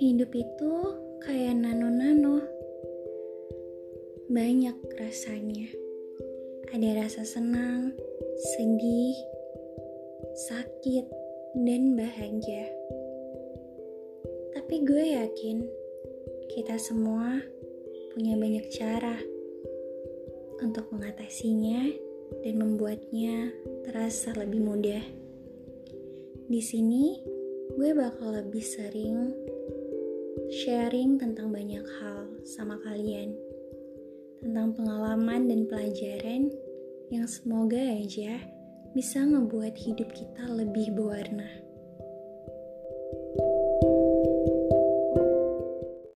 Hidup itu kayak nano-nano. Banyak rasanya. Ada rasa senang, sedih, sakit, dan bahagia. Tapi gue yakin kita semua punya banyak cara untuk mengatasinya dan membuatnya terasa lebih mudah. Di sini, gue bakal lebih sering sharing tentang banyak hal sama kalian, tentang pengalaman dan pelajaran yang semoga aja bisa ngebuat hidup kita lebih berwarna.